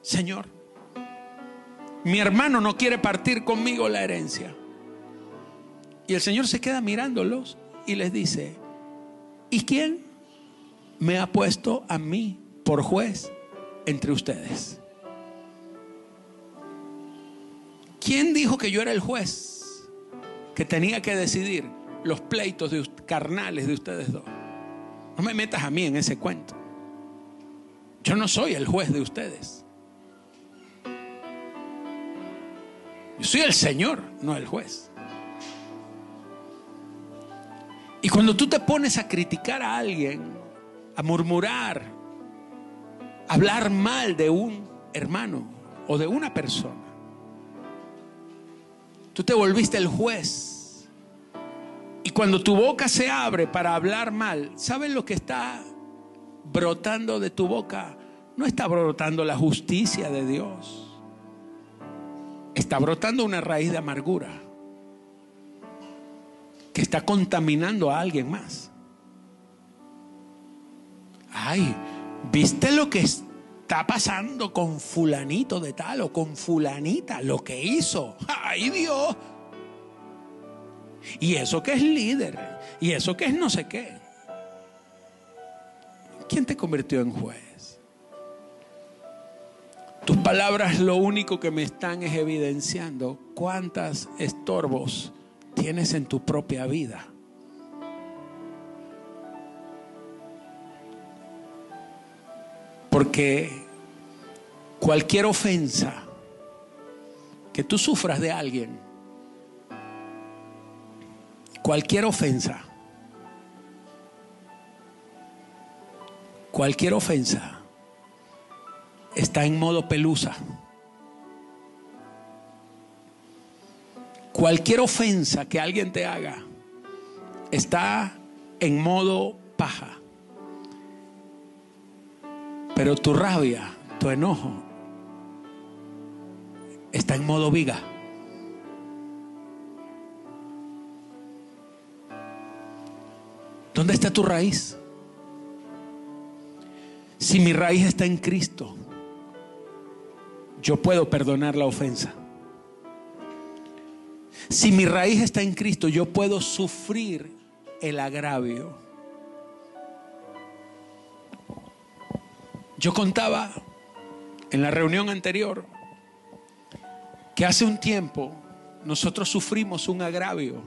Señor, mi hermano no quiere partir conmigo la herencia. Y el Señor se queda mirándolos y les dice, ¿y quién me ha puesto a mí por juez entre ustedes. ¿Quién dijo que yo era el juez que tenía que decidir los pleitos de carnales de ustedes dos? No me metas a mí en ese cuento. Yo no soy el juez de ustedes. Yo soy el Señor, no el juez. Y cuando tú te pones a criticar a alguien, a murmurar, a hablar mal de un hermano o de una persona. Tú te volviste el juez. Y cuando tu boca se abre para hablar mal, ¿sabes lo que está brotando de tu boca? No está brotando la justicia de Dios. Está brotando una raíz de amargura que está contaminando a alguien más ay, ¿viste lo que está pasando con fulanito de tal o con fulanita? Lo que hizo. Ay Dios. Y eso que es líder. Y eso que es no sé qué. ¿Quién te convirtió en juez? Tus palabras lo único que me están es evidenciando cuántas estorbos tienes en tu propia vida. Porque cualquier ofensa que tú sufras de alguien, cualquier ofensa, cualquier ofensa está en modo pelusa. Cualquier ofensa que alguien te haga está en modo paja. Pero tu rabia, tu enojo, está en modo viga. ¿Dónde está tu raíz? Si mi raíz está en Cristo, yo puedo perdonar la ofensa. Si mi raíz está en Cristo, yo puedo sufrir el agravio. Yo contaba en la reunión anterior que hace un tiempo nosotros sufrimos un agravio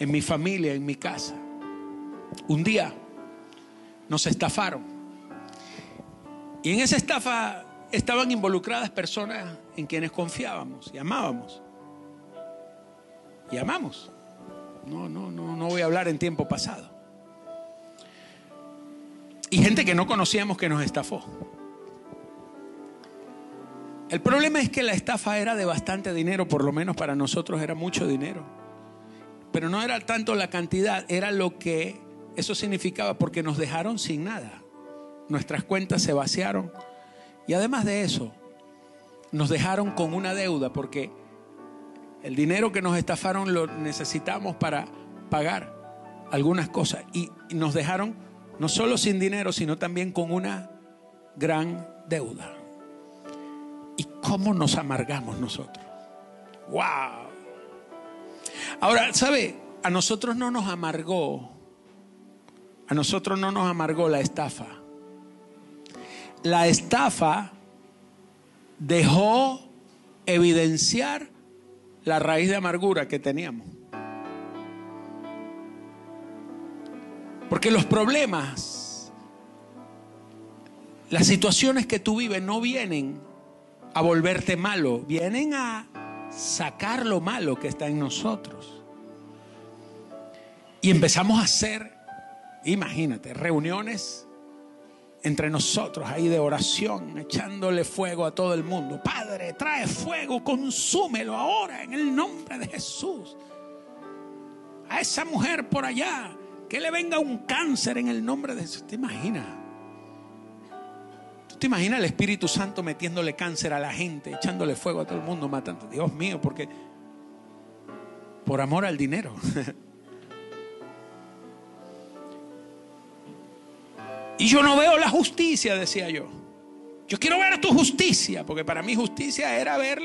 en mi familia, en mi casa. Un día nos estafaron. Y en esa estafa estaban involucradas personas en quienes confiábamos y amábamos. Y amamos. No, no, no, no voy a hablar en tiempo pasado. Y gente que no conocíamos que nos estafó. El problema es que la estafa era de bastante dinero, por lo menos para nosotros era mucho dinero. Pero no era tanto la cantidad, era lo que eso significaba porque nos dejaron sin nada. Nuestras cuentas se vaciaron. Y además de eso, nos dejaron con una deuda porque el dinero que nos estafaron lo necesitamos para pagar algunas cosas. Y nos dejaron no solo sin dinero, sino también con una gran deuda. ¿Y cómo nos amargamos nosotros? ¡Wow! Ahora, ¿sabe? A nosotros no nos amargó, a nosotros no nos amargó la estafa. La estafa dejó evidenciar la raíz de amargura que teníamos. Porque los problemas, las situaciones que tú vives no vienen a volverte malo, vienen a sacar lo malo que está en nosotros. Y empezamos a hacer, imagínate, reuniones entre nosotros ahí de oración, echándole fuego a todo el mundo. Padre, trae fuego, consúmelo ahora en el nombre de Jesús. A esa mujer por allá, que le venga un cáncer en el nombre de Jesús. ¿Te imaginas? ¿Tú te imaginas el Espíritu Santo metiéndole cáncer a la gente, echándole fuego a todo el mundo, matando? Dios mío, porque por amor al dinero. y yo no veo la justicia, decía yo. Yo quiero ver tu justicia, porque para mí justicia era ver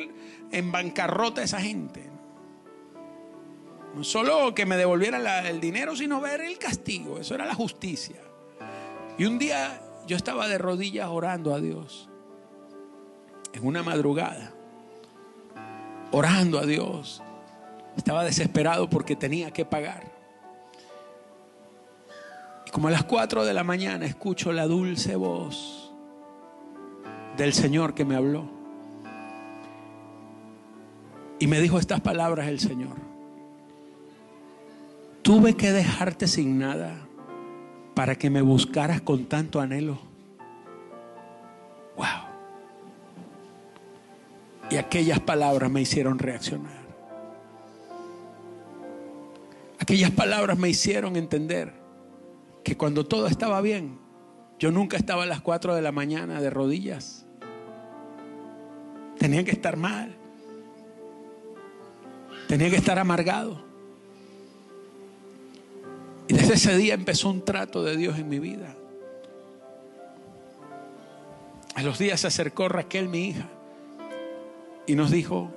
en bancarrota a esa gente. No solo que me devolvieran el dinero, sino ver el castigo. Eso era la justicia. Y un día yo estaba de rodillas orando a Dios. En una madrugada. Orando a Dios. Estaba desesperado porque tenía que pagar. Como a las 4 de la mañana escucho la dulce voz del Señor que me habló. Y me dijo estas palabras el Señor. Tuve que dejarte sin nada para que me buscaras con tanto anhelo. Wow. Y aquellas palabras me hicieron reaccionar. Aquellas palabras me hicieron entender que cuando todo estaba bien, yo nunca estaba a las 4 de la mañana de rodillas. Tenía que estar mal. Tenía que estar amargado. Y desde ese día empezó un trato de Dios en mi vida. A los días se acercó Raquel, mi hija, y nos dijo,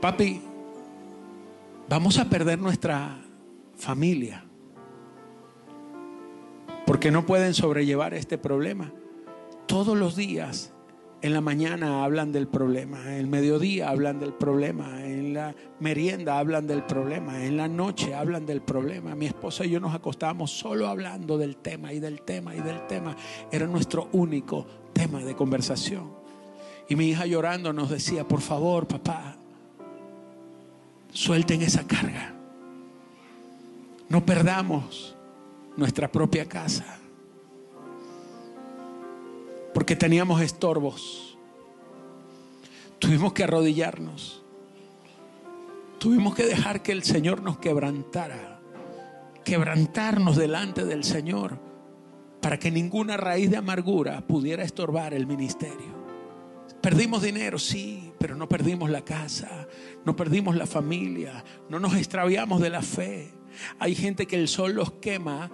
papi, vamos a perder nuestra familia, porque no pueden sobrellevar este problema. Todos los días en la mañana hablan del problema, en el mediodía hablan del problema, en la merienda hablan del problema, en la noche hablan del problema. Mi esposa y yo nos acostábamos solo hablando del tema y del tema y del tema. Era nuestro único tema de conversación. Y mi hija llorando nos decía, por favor, papá, suelten esa carga. No perdamos nuestra propia casa porque teníamos estorbos. Tuvimos que arrodillarnos. Tuvimos que dejar que el Señor nos quebrantara. Quebrantarnos delante del Señor para que ninguna raíz de amargura pudiera estorbar el ministerio. Perdimos dinero, sí, pero no perdimos la casa, no perdimos la familia, no nos extraviamos de la fe. Hay gente que el sol los quema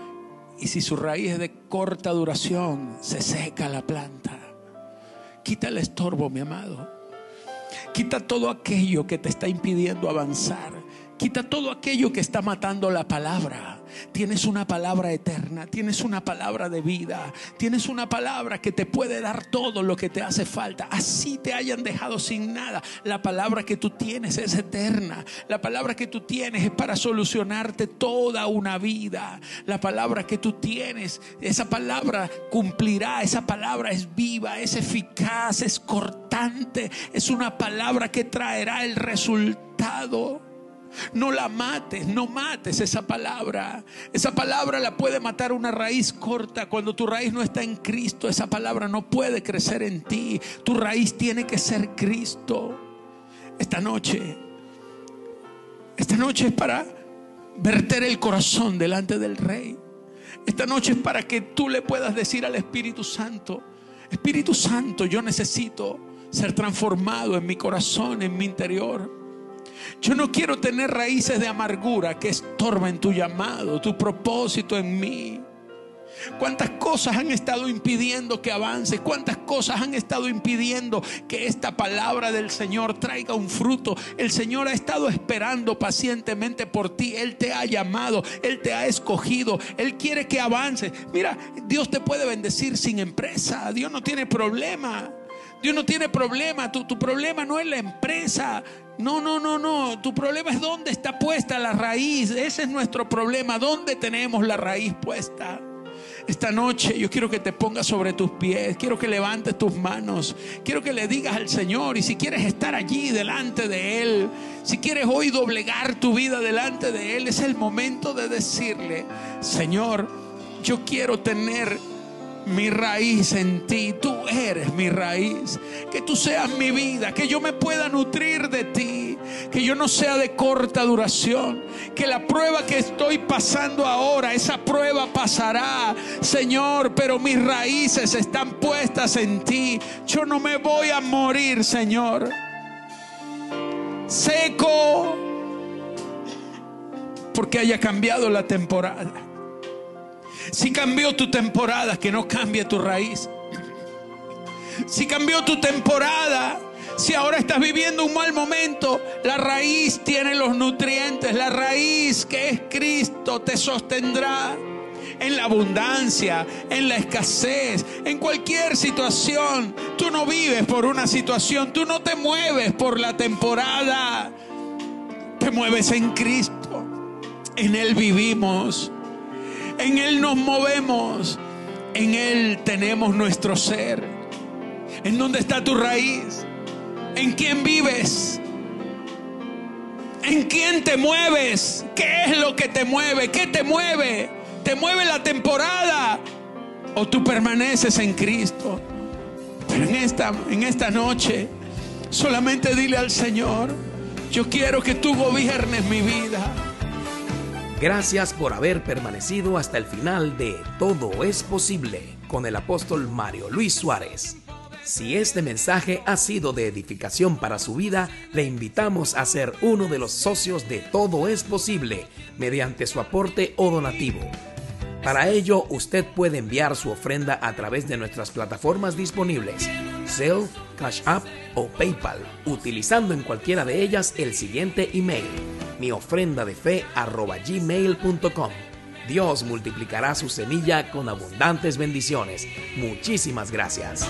y si su raíz es de corta duración, se seca la planta. Quita el estorbo, mi amado. Quita todo aquello que te está impidiendo avanzar. Quita todo aquello que está matando la palabra. Tienes una palabra eterna, tienes una palabra de vida, tienes una palabra que te puede dar todo lo que te hace falta. Así te hayan dejado sin nada. La palabra que tú tienes es eterna. La palabra que tú tienes es para solucionarte toda una vida. La palabra que tú tienes, esa palabra cumplirá, esa palabra es viva, es eficaz, es cortante, es una palabra que traerá el resultado. No la mates, no mates esa palabra. Esa palabra la puede matar una raíz corta. Cuando tu raíz no está en Cristo, esa palabra no puede crecer en ti. Tu raíz tiene que ser Cristo. Esta noche, esta noche es para verter el corazón delante del Rey. Esta noche es para que tú le puedas decir al Espíritu Santo, Espíritu Santo, yo necesito ser transformado en mi corazón, en mi interior. Yo no quiero tener raíces de amargura que estorben tu llamado, tu propósito en mí. ¿Cuántas cosas han estado impidiendo que avances? ¿Cuántas cosas han estado impidiendo que esta palabra del Señor traiga un fruto? El Señor ha estado esperando pacientemente por ti. Él te ha llamado, Él te ha escogido, Él quiere que avances. Mira, Dios te puede bendecir sin empresa. Dios no tiene problema. Dios no tiene problema. Tu, tu problema no es la empresa. No, no, no, no. Tu problema es dónde está puesta la raíz. Ese es nuestro problema. ¿Dónde tenemos la raíz puesta? Esta noche yo quiero que te pongas sobre tus pies, quiero que levantes tus manos, quiero que le digas al Señor y si quieres estar allí delante de Él, si quieres hoy doblegar tu vida delante de Él, es el momento de decirle, Señor, yo quiero tener mi raíz en ti. Tú eres mi raíz. Que tú seas mi vida. Que yo me pueda nutrir de ti. Que yo no sea de corta duración. Que la prueba que estoy pasando ahora, esa prueba pasará, Señor. Pero mis raíces están puestas en ti. Yo no me voy a morir, Señor. Seco. Porque haya cambiado la temporada si cambió tu temporada, que no cambie tu raíz. Si cambió tu temporada, si ahora estás viviendo un mal momento, la raíz tiene los nutrientes, la raíz que es Cristo te sostendrá en la abundancia, en la escasez, en cualquier situación. Tú no vives por una situación, tú no te mueves por la temporada, te mueves en Cristo. En Él vivimos, en Él nos movemos. En Él tenemos nuestro ser. ¿En dónde está tu raíz? ¿En quién vives? ¿En quién te mueves? ¿Qué es lo que te mueve? ¿Qué te mueve? ¿Te mueve la temporada? ¿O tú permaneces en Cristo? Pero en esta, en esta noche, solamente dile al Señor, yo quiero que tú gobiernes mi vida. Gracias por haber permanecido hasta el final de Todo es posible con el apóstol Mario Luis Suárez. Si este mensaje ha sido de edificación para su vida, le invitamos a ser uno de los socios de Todo es posible mediante su aporte o donativo. Para ello, usted puede enviar su ofrenda a través de nuestras plataformas disponibles, Zelle, Cash App o PayPal, utilizando en cualquiera de ellas el siguiente email mi ofrenda de fe gmail.com. Dios multiplicará su semilla con abundantes bendiciones. Muchísimas gracias.